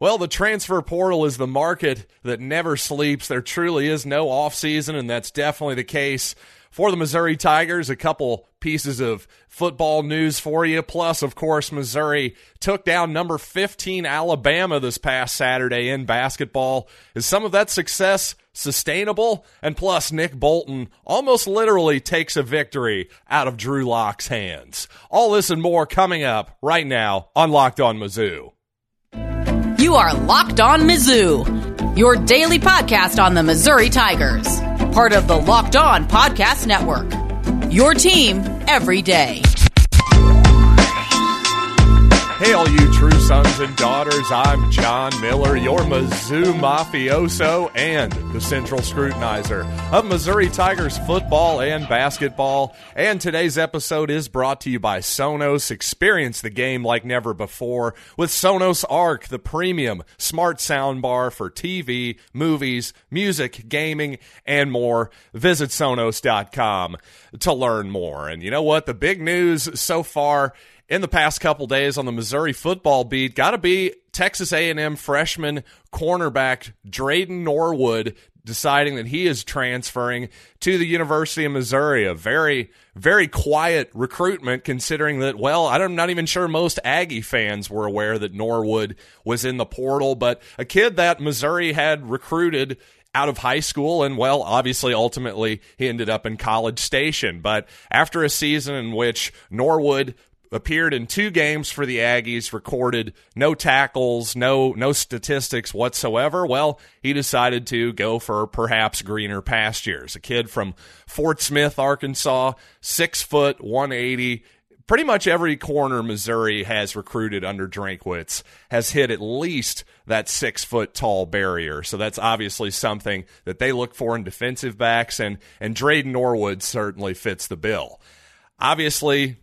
Well, the transfer portal is the market that never sleeps. There truly is no offseason, and that's definitely the case for the Missouri Tigers. A couple pieces of football news for you. Plus, of course, Missouri took down number 15 Alabama this past Saturday in basketball. Is some of that success sustainable? And plus, Nick Bolton almost literally takes a victory out of Drew Lock's hands. All this and more coming up right now on Locked On Mizzou. You are Locked On Mizzou, your daily podcast on the Missouri Tigers, part of the Locked On Podcast Network. Your team every day. Hey, all you sons and daughters, I'm John Miller, your Mizzou mafioso and the central scrutinizer of Missouri Tigers football and basketball. And today's episode is brought to you by Sonos. Experience the game like never before with Sonos Arc, the premium smart soundbar for TV, movies, music, gaming, and more. Visit Sonos.com to learn more. And you know what? The big news so far in the past couple days on the Missouri football beat got to be Texas A&M freshman cornerback Drayden Norwood deciding that he is transferring to the University of Missouri. A very, very quiet recruitment considering that, well, I'm not even sure most Aggie fans were aware that Norwood was in the portal, but a kid that Missouri had recruited out of high school and well obviously ultimately he ended up in college station but after a season in which norwood appeared in two games for the Aggies, recorded no tackles, no no statistics whatsoever. Well, he decided to go for perhaps greener pastures. A kid from Fort Smith, Arkansas, six foot, one eighty. Pretty much every corner Missouri has recruited under Drinkwitz has hit at least that six foot tall barrier. So that's obviously something that they look for in defensive backs, and and Drayden Norwood certainly fits the bill. Obviously,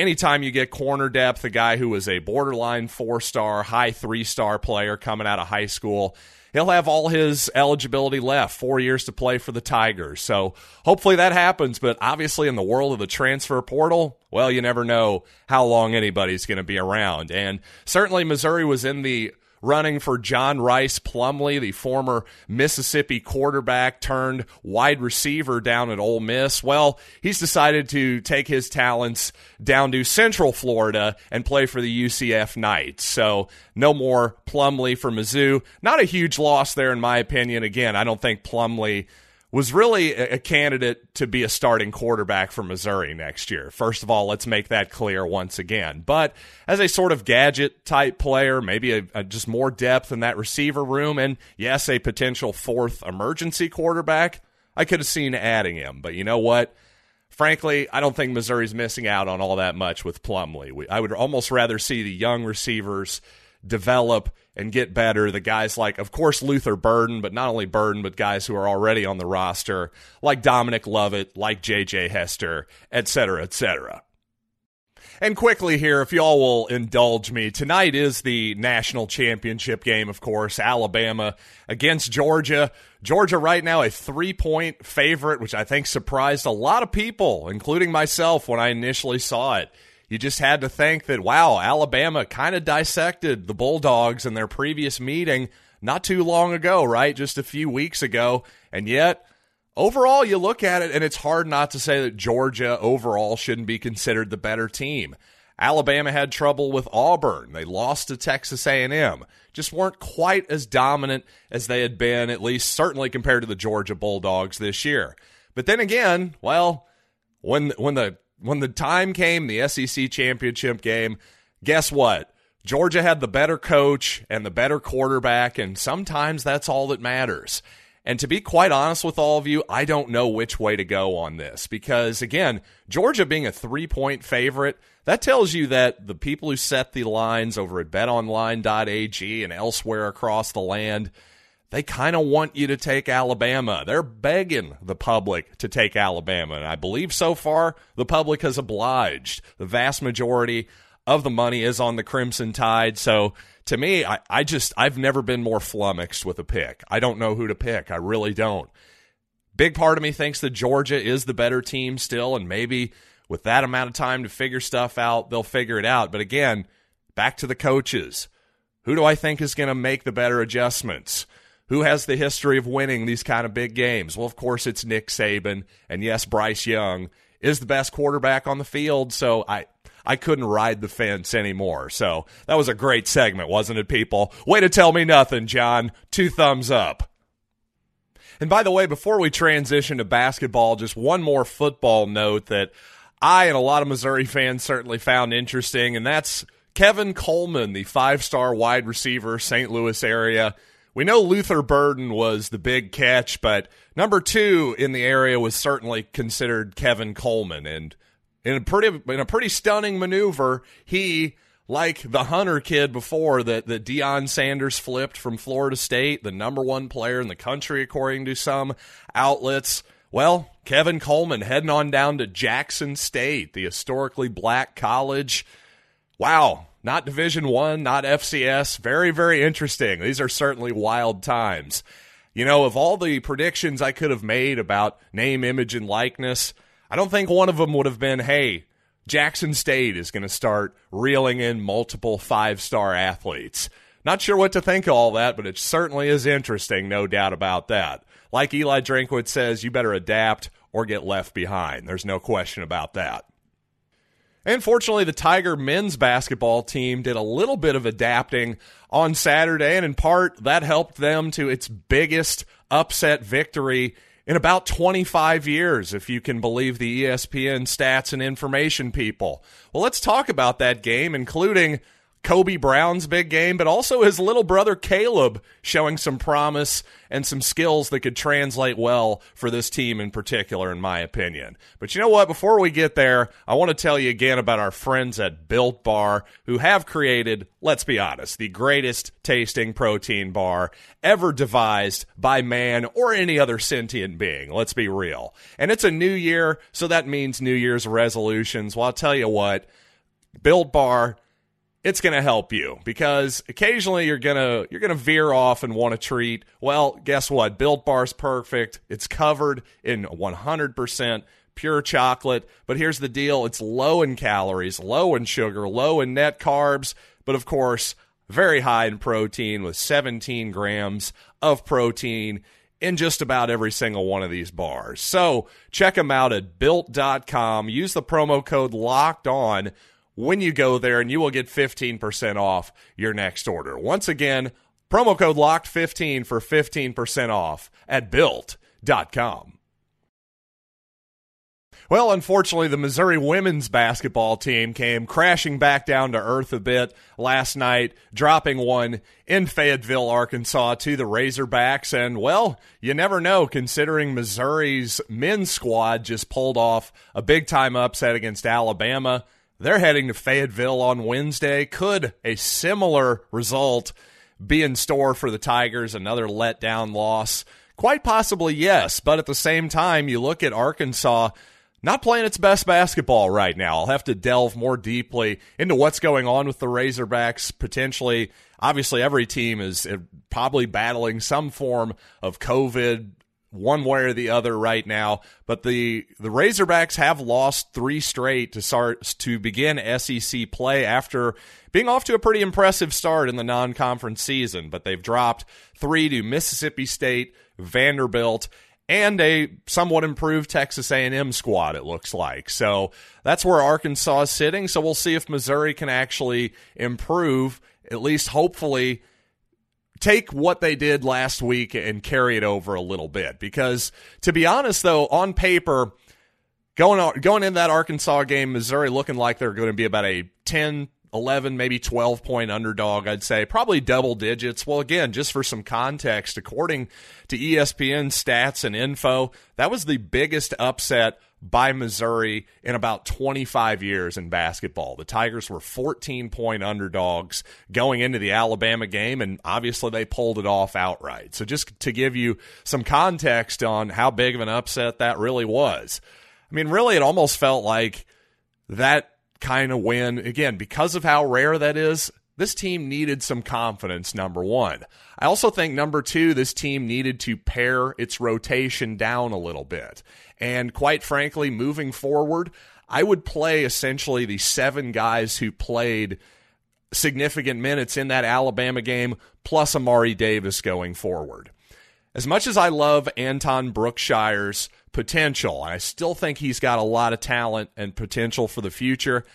anytime you get corner depth, a guy who is a borderline four star, high three star player coming out of high school, he'll have all his eligibility left, four years to play for the Tigers. So hopefully that happens. But obviously, in the world of the transfer portal, well, you never know how long anybody's going to be around. And certainly, Missouri was in the running for John Rhys Plumlee, the former Mississippi quarterback turned wide receiver down at Ole Miss. Well, he's decided to take his talents down to Central Florida and play for the UCF Knights. So no more Plumlee for Mizzou. Not a huge loss there, in my opinion. Again, I don't think Plumlee was really a candidate to be a starting quarterback for Missouri next year. First of all, let's make that clear once again. But as a sort of gadget type player, maybe a, a just more depth in that receiver room, and yes, a potential fourth emergency quarterback, I could have seen adding him. But you know what? Frankly, I don't think Missouri's missing out on all that much with Plumlee. I would almost rather see the young receivers develop and get better. The guys like, of course, Luther Burden, but not only Burden, but guys who are already on the roster, like Dominic Lovett, like J.J. Hester, et cetera, et cetera. And quickly here, if y'all will indulge me, tonight is the national championship game, of course, Alabama against Georgia. Georgia right now a three point favorite, which I think surprised a lot of people, including myself when I initially saw it you just had to think that, wow, Alabama kind of dissected the Bulldogs in their previous meeting not too long ago, right? Just a few weeks ago. And yet, overall, you look at it and it's hard not to say that Georgia overall shouldn't be considered the better team. Alabama had trouble with Auburn. They lost to Texas A&M. Just weren't quite as dominant as they had been, at least certainly compared to the Georgia Bulldogs this year. But then again, well, when when the when the time came, the SEC championship game, guess what? Georgia had the better coach and the better quarterback, and sometimes that's all that matters. And to be quite honest with all of you, I don't know which way to go on this because, again, Georgia being a three point favorite, that tells you that the people who set the lines over at betonline.ag and elsewhere across the land, they kind of want you to take Alabama. They're begging the public to take Alabama. And I believe so far the public has obliged. The vast majority of the money is on the Crimson Tide. So to me, I, I just, I've never been more flummoxed with a pick. I don't know who to pick. I really don't. Big part of me thinks that Georgia is the better team still. And maybe with that amount of time to figure stuff out, they'll figure it out. But again, back to the coaches Who do I think is going to make the better adjustments? Who has the history of winning these kind of big games? Well, of course, it's Nick Saban. And yes, Bryce Young is the best quarterback on the field. So I, I couldn't ride the fence anymore. So that was a great segment, wasn't it, people? Way to tell me nothing, John. Two thumbs up. And by the way, before we transition to basketball, just one more football note that I and a lot of Missouri fans certainly found interesting, and that's Kevin Coleman, the five star wide receiver, St. Louis area. We know Luther Burden was the big catch, but number two in the area was certainly considered Kevin Coleman. And in a pretty in a pretty stunning maneuver, he like the Hunter kid before that that Deion Sanders flipped from Florida State, the number one player in the country according to some outlets. Well, Kevin Coleman heading on down to Jackson State, the historically black college. Wow, not Division 1, not FCS. Very very interesting. These are certainly wild times. You know, of all the predictions I could have made about name, image and likeness, I don't think one of them would have been, "Hey, Jackson State is going to start reeling in multiple five-star athletes." Not sure what to think of all that, but it certainly is interesting, no doubt about that. Like Eli Drinkwitz says, you better adapt or get left behind. There's no question about that. And fortunately, the Tiger men's basketball team did a little bit of adapting on Saturday, and in part, that helped them to its biggest upset victory in about 25 years, if you can believe the ESPN stats and information people. Well, let's talk about that game, including Kobe Brown's big game, but also his little brother Caleb showing some promise and some skills that could translate well for this team in particular, in my opinion. But you know what? Before we get there, I want to tell you again about our friends at Built Bar who have created, let's be honest, the greatest tasting protein bar ever devised by man or any other sentient being. Let's be real. And it's a new year, so that means New Year's resolutions. Well, I'll tell you what. Built Bar it's going to help you because occasionally you're going to you're going to veer off and want to treat. Well, guess what? Built Bar's perfect. It's covered in 100% pure chocolate, but here's the deal, it's low in calories, low in sugar, low in net carbs, but of course, very high in protein with 17 grams of protein in just about every single one of these bars. So, check them out at built.com. Use the promo code locked on when you go there, and you will get 15% off your next order. Once again, promo code LOCKED15 for 15% off at built.com. Well, unfortunately, the Missouri women's basketball team came crashing back down to earth a bit last night, dropping one in Fayetteville, Arkansas to the Razorbacks. And, well, you never know, considering Missouri's men's squad just pulled off a big time upset against Alabama. They're heading to Fayetteville on Wednesday. Could a similar result be in store for the Tigers? Another letdown loss? Quite possibly, yes. But at the same time, you look at Arkansas not playing its best basketball right now. I'll have to delve more deeply into what's going on with the Razorbacks. Potentially, obviously, every team is uh, probably battling some form of COVID one way or the other right now. But the the Razorbacks have lost three straight to start to begin SEC play after being off to a pretty impressive start in the non-conference season. But they've dropped three to Mississippi State, Vanderbilt, and a somewhat improved Texas A&M squad. It looks like so. That's where Arkansas is sitting. So we'll see if Missouri can actually improve. At least, hopefully take what they did last week and carry it over a little bit. Because to be honest, though, on paper, going going in that Arkansas game, Missouri looking like they're going to be about a 10, 11, maybe 12 point underdog, I'd say. Probably double digits. Well, again, just for some context, according to ESPN stats and info, that was the biggest upset by Missouri in about 25 years in basketball. The Tigers were 14 point underdogs going into the Alabama game, and obviously they pulled it off outright. So, just to give you some context on how big of an upset that really was, I mean, really, it almost felt like that kind of win, again, because of how rare that is, this team needed some confidence, number one. I also think, number two, this team needed to pare its rotation down a little bit. And quite frankly, moving forward, I would play essentially the seven guys who played significant minutes in that Alabama game, plus Amari Davis going forward. As much as I love Anton Brookshire's potential, I still think he's got a lot of talent and potential for the future.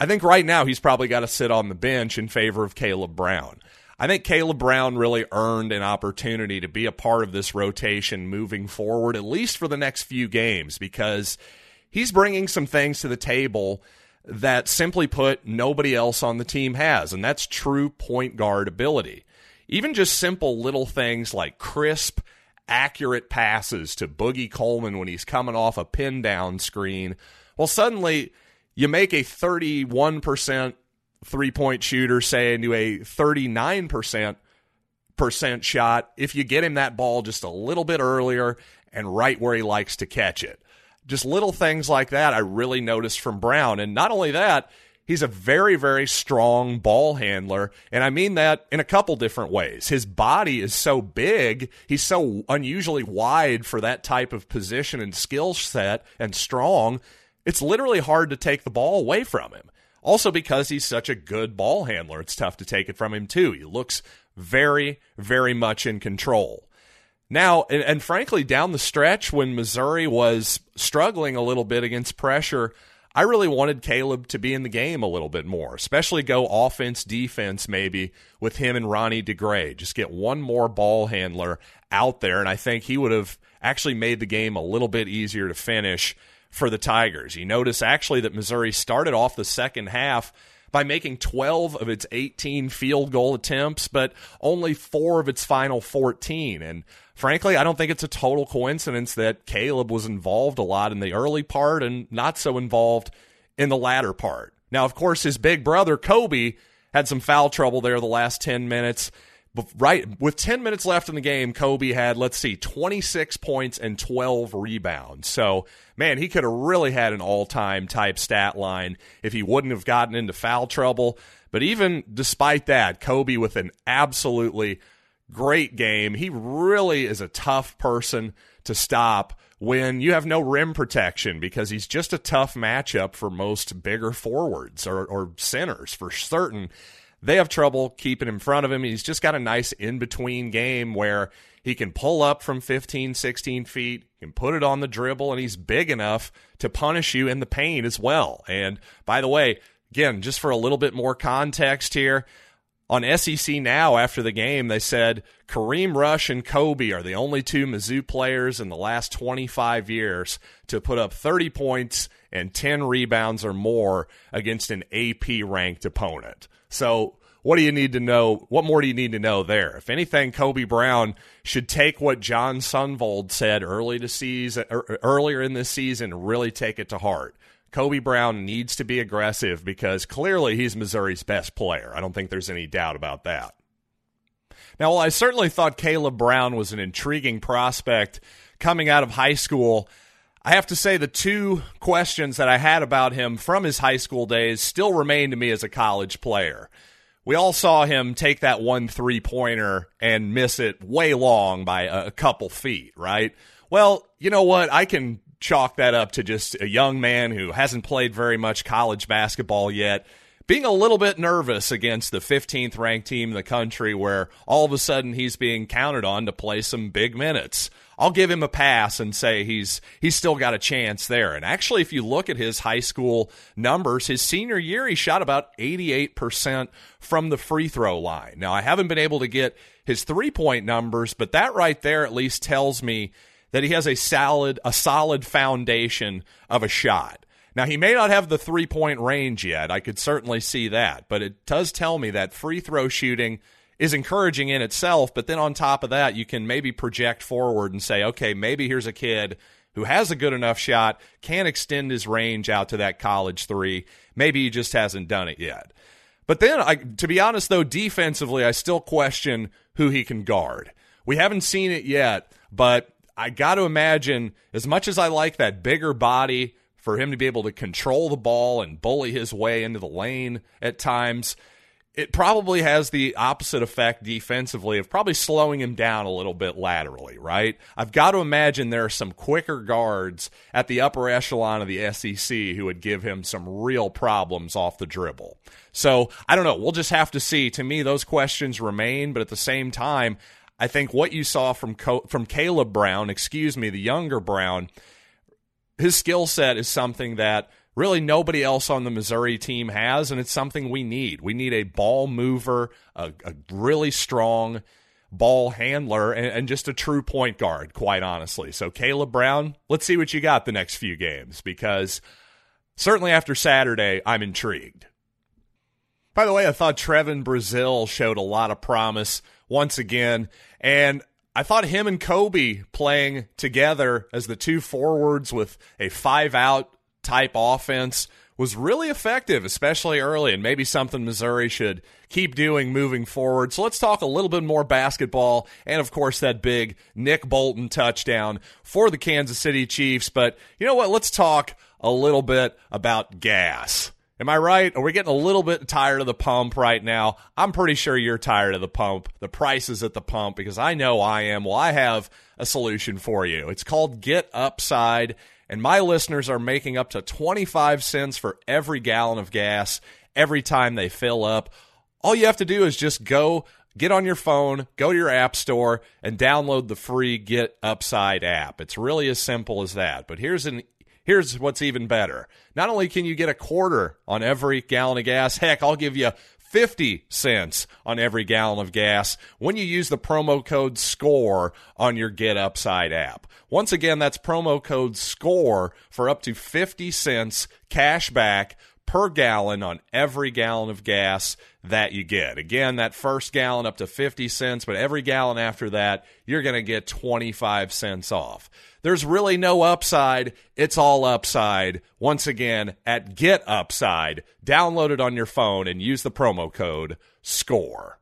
I think right now he's probably got to sit on the bench in favor of Caleb Brown. I think Caleb Brown really earned an opportunity to be a part of this rotation moving forward, at least for the next few games, because he's bringing some things to the table that simply put nobody else on the team has, and that's true point guard ability. Even just simple little things like crisp, accurate passes to Boogie Coleman when he's coming off a pin down screen. Well, suddenly you make a 31% three point shooter, say, into a 39% shot if you get him that ball just a little bit earlier and right where he likes to catch it. Just little things like that I really noticed from Brown. And not only that, He's a very, very strong ball handler. And I mean that in a couple different ways. His body is so big, he's so unusually wide for that type of position and skill set and strong. It's literally hard to take the ball away from him. Also, because he's such a good ball handler, it's tough to take it from him, too. He looks very, very much in control. Now, and, and, frankly, down the stretch when Missouri was struggling a little bit against pressure, I really wanted Caleb to be in the game a little bit more, especially go offense, defense, maybe with him and Ronnie DeGray. Just get one more ball handler out there, and I think he would have actually made the game a little bit easier to finish for the Tigers. You notice actually that Missouri started off the second half by making 12 of its 18 field goal attempts, but only four of its final 14. And frankly, I don't think it's a total coincidence that Caleb was involved a lot in the early part and not so involved in the latter part. Now, of course, his big brother, Kobe, had some foul trouble there the last 10 minutes. Right with 10 minutes left in the game, Kobe had, let's see, 26 points and 12 rebounds. So, man, he could have really had an all time type stat line if he wouldn't have gotten into foul trouble. But even despite that, Kobe with an absolutely great game. He really is a tough person to stop when you have no rim protection because he's just a tough matchup for most bigger forwards or, or centers for certain. They have trouble keeping in front of him. He's just got a nice in between game where he can pull up from 15, 16 feet, can put it on the dribble, and he's big enough to punish you in the paint as well. And by the way, again, just for a little bit more context here, on SEC Now after the game, they said Kareem Rush and Kobe are the only two Mizzou players in the last 25 years to put up 30 points and 10 rebounds or more against an AP ranked opponent. So, what do you need to know? What more do you need to know there? If anything, Kobe Brown should take what Jon Sundvold said early to season, er, earlier in this season really take it to heart. Kobe Brown needs to be aggressive because clearly he's Missouri's best player. I don't think there's any doubt about that. Now, while I certainly thought Caleb Brown was an intriguing prospect coming out of high school, I have to say the two questions that I had about him from his high school days still remain to me as a college player. We all saw him take that one three pointer and miss it way long by a couple feet, right? Well, you know what? I can chalk that up to just a young man who hasn't played very much college basketball yet being a little bit nervous against the 15th ranked team in the country where all of a sudden he's being counted on to play some big minutes. I'll give him a pass and say he's he's still got a chance there. And actually if you look at his high school numbers, his senior year he shot about 88% from the free throw line. Now I haven't been able to get his three-point numbers, but that right there at least tells me that he has a solid a solid foundation of a shot. Now he may not have the three point range yet. I could certainly see that, but it does tell me that free throw shooting is encouraging in itself. But then on top of that, you can maybe project forward and say, okay, maybe here's a kid who has a good enough shot, can extend his range out to that college three. Maybe he just hasn't done it yet. But then, I, to be honest, though, defensively, I still question who he can guard. We haven't seen it yet, but I got to imagine, as much as I like that bigger body for him to be able to control the ball and bully his way into the lane at times, it probably has the opposite effect defensively of probably slowing him down a little bit laterally, right? I've got to imagine there are some quicker guards at the upper echelon of the SEC who would give him some real problems off the dribble. So I don't know. We'll just have to see. To me, those questions remain, but at the same time, I think what you saw from from Caleb Brown, excuse me, the younger Brown, his skill set is something that really nobody else on the Missouri team has, and it's something we need. We need a ball mover, a, a really strong ball handler, and, and, just a true point guard, quite honestly. So, Caleb Brown, let's see what you got the next few games because certainly after Saturday, I'm intrigued. By the way, I thought Trevon Brazile showed a lot of promise once again, and I thought him and Kobe playing together as the two forwards with a five out type offense was really effective, especially early, and maybe something Missouri should keep doing moving forward. So let's talk a little bit more basketball and, of course, that big Nick Bolton touchdown for the Kansas City Chiefs. But you know what? Let's talk a little bit about gas. Am I right? Are we getting a little bit tired of the pump right now? I'm pretty sure you're tired of the pump, the prices at the pump, because I know I am. Well, I have a solution for you. It's called Get Upside and my listeners are making up to 25 cents for every gallon of gas every time they fill up. All you have to do is just go get on your phone, go to your app store, and download the free Get Upside app. It's really as simple as that. But here's an here's what's even better. Not only can you get a quarter on every gallon of gas, heck, I'll give you 50 cents on every gallon of gas when you use the promo code SCORE on your Get Upside app. Once again, that's promo code SCORE for up to 50 cents cash back per gallon on every gallon of gas that you get. Again, that first gallon up to 50 cents, but every gallon after that, you're going to get 25 cents off. There's really no upside. It's all upside. Once again, at Get Upside, download it on your phone and use the promo code SCORE.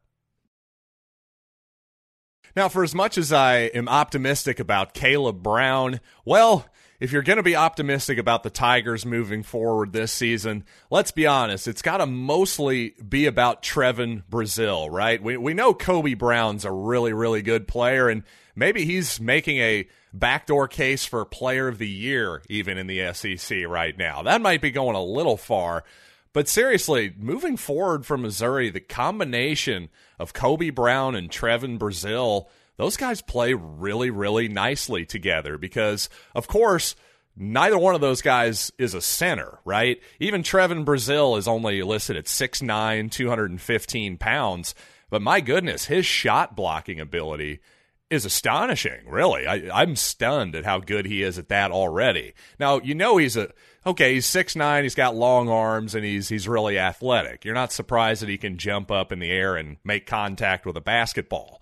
Now, for as much as I am optimistic about Caleb Brown, well, if you're going to be optimistic about the Tigers moving forward this season, let's be honest, it's got to mostly be about Trevon Brazile, right? We, we know Kobe Brown's a really, really good player, and maybe he's making a backdoor case for player of the year, even in the SEC right now. That might be going a little far. But seriously, moving forward from Missouri, the combination of Kobe Brown and Trevon Brazile – those guys play really, really nicely together because, of course, neither one of those guys is a center, right? Even Trevon Brazile is only listed at 6'9, 215 pounds. But my goodness, his shot blocking ability is astonishing, really. I, am stunned at how good he is at that already. Now, you know he's a okay, he's six nine, he's got long arms, and he's he's really athletic. You're not surprised that he can jump up in the air and make contact with a basketball.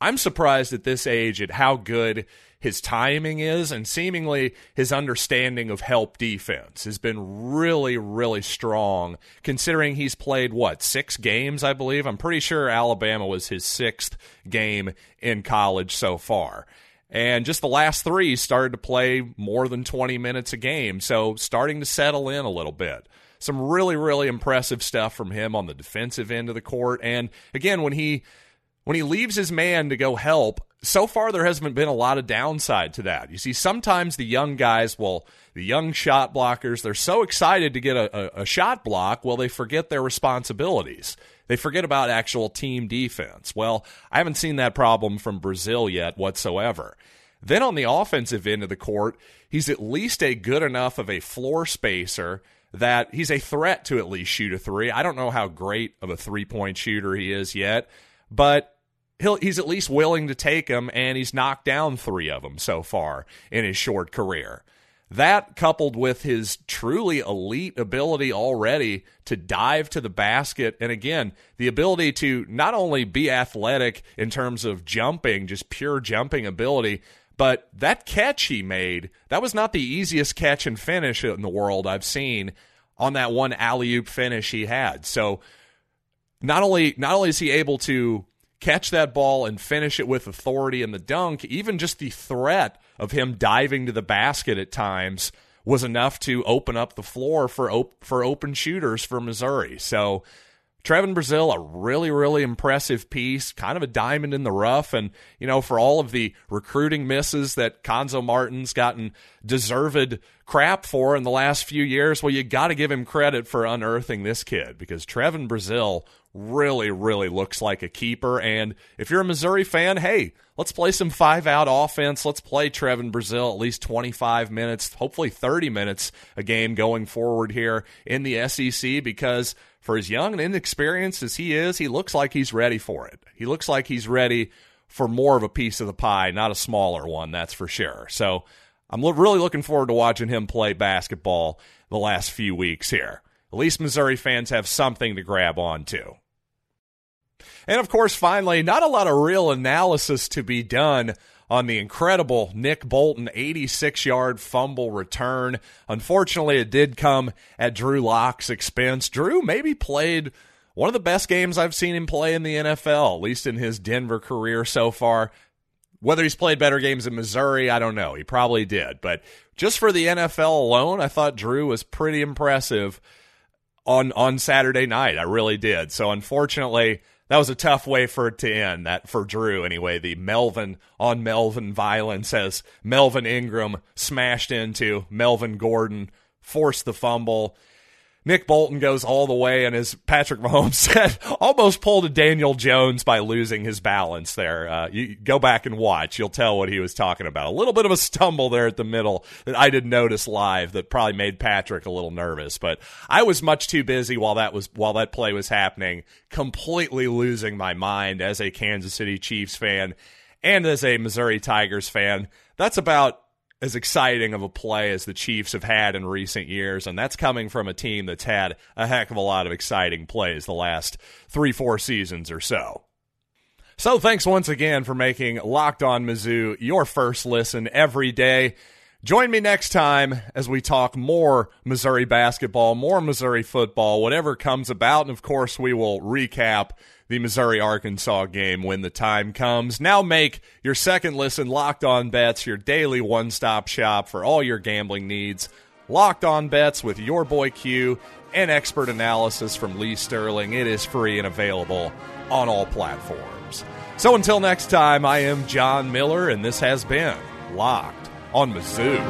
I'm surprised at this age at how good his timing is and seemingly his understanding of help defense has been really, really strong considering he's played, what, six games, I believe? I'm pretty sure Alabama was his sixth game in college so far. And just the last three started to play more than 20 minutes a game, so starting to settle in a little bit some really, really impressive stuff from him on the defensive end of the court. And again, when he when he leaves his man to go help, so far there hasn't been a lot of downside to that. You see, sometimes the young guys, well, the young shot blockers, they're so excited to get a, a, a shot block, well, they forget their responsibilities. They forget about actual team defense. Well, I haven't seen that problem from Brazile yet whatsoever. Then on the offensive end of the court, he's at least a good enough of a floor spacer that he's a threat to at least shoot a three. I don't know how great of a three point shooter he is yet, but he'll he's at least willing to take them, and he's knocked down three of them so far in his short career. That coupled with his truly elite ability already to dive to the basket, and again, the ability to not only be athletic in terms of jumping, just pure jumping ability, but that catch he made, that was not the easiest catch and finish in the world I've seen on that one alley oop finish he had. So not only not only is he able to catch that ball and finish it with authority in the dunk, even just the threat of him diving to the basket at times was enough to open up the floor for op- for open shooters for Missouri. So Trevon Brazile, a really, really impressive piece, kind of a diamond in the rough. And, you know, for all of the recruiting misses that Cuonzo Martin's gotten deserved crap for in the last few years, well, you got to give him credit for unearthing this kid because Trevon Brazile really, really looks like a keeper. And if you're a Missouri fan, hey, let's play some five out offense. Let's play Trevon Brazile at least 25 minutes, hopefully 30 minutes a game going forward here in the SEC because for as young and inexperienced as he is, he looks like he's ready for it. He looks like he's ready for more of a piece of the pie, not a smaller one, that's for sure. So I'm really looking forward to watching him play basketball the last few weeks here. At least Missouri fans have something to grab on to. And of course, finally, not a lot of real analysis to be done on the incredible Nick Bolton 86 yard fumble return. Unfortunately, it did come at Drew Lock's expense. Drew maybe played one of the best games I've seen him play in the NFL, at least in his Denver career so far. Whether he's played better games in Missouri, I don't know. He probably did. But just for the NFL alone, I thought Drew was pretty impressive on on Saturday night. I really did. So unfortunately, that was a tough way for it to end. That for Drew anyway. The Melvin on Melvin violence as Melvin Ingram smashed into Melvin Gordon, forced the fumble. Nick Bolton goes all the way, and as Patrick Mahomes said, almost pulled a Daniel Jones by losing his balance there. Uh, you go back and watch; you'll tell what he was talking about. A little bit of a stumble there at the middle that I didn't notice live that probably made Patrick a little nervous. But I was much too busy while that was while that play was happening, completely losing my mind as a Kansas City Chiefs fan and as a Missouri Tigers fan. That's about as exciting of a play as the Chiefs have had in recent years, and that's coming from a team that's had a heck of a lot of exciting plays the last three, four seasons or so. So, thanks once again for making Locked On Mizzou your first listen every day. Join me next time as we talk more Missouri basketball, more Missouri football, whatever comes about. And of course, we will recap the Missouri Arkansas game when the time comes. Now make your second listen Locked On Bets your daily one stop shop for all your gambling needs. Locked On Bets with your boy Q and expert analysis from Lee Sterling. It is free and available on all platforms. So until next time, I am John Miller, and this has been Locked on Mizzou.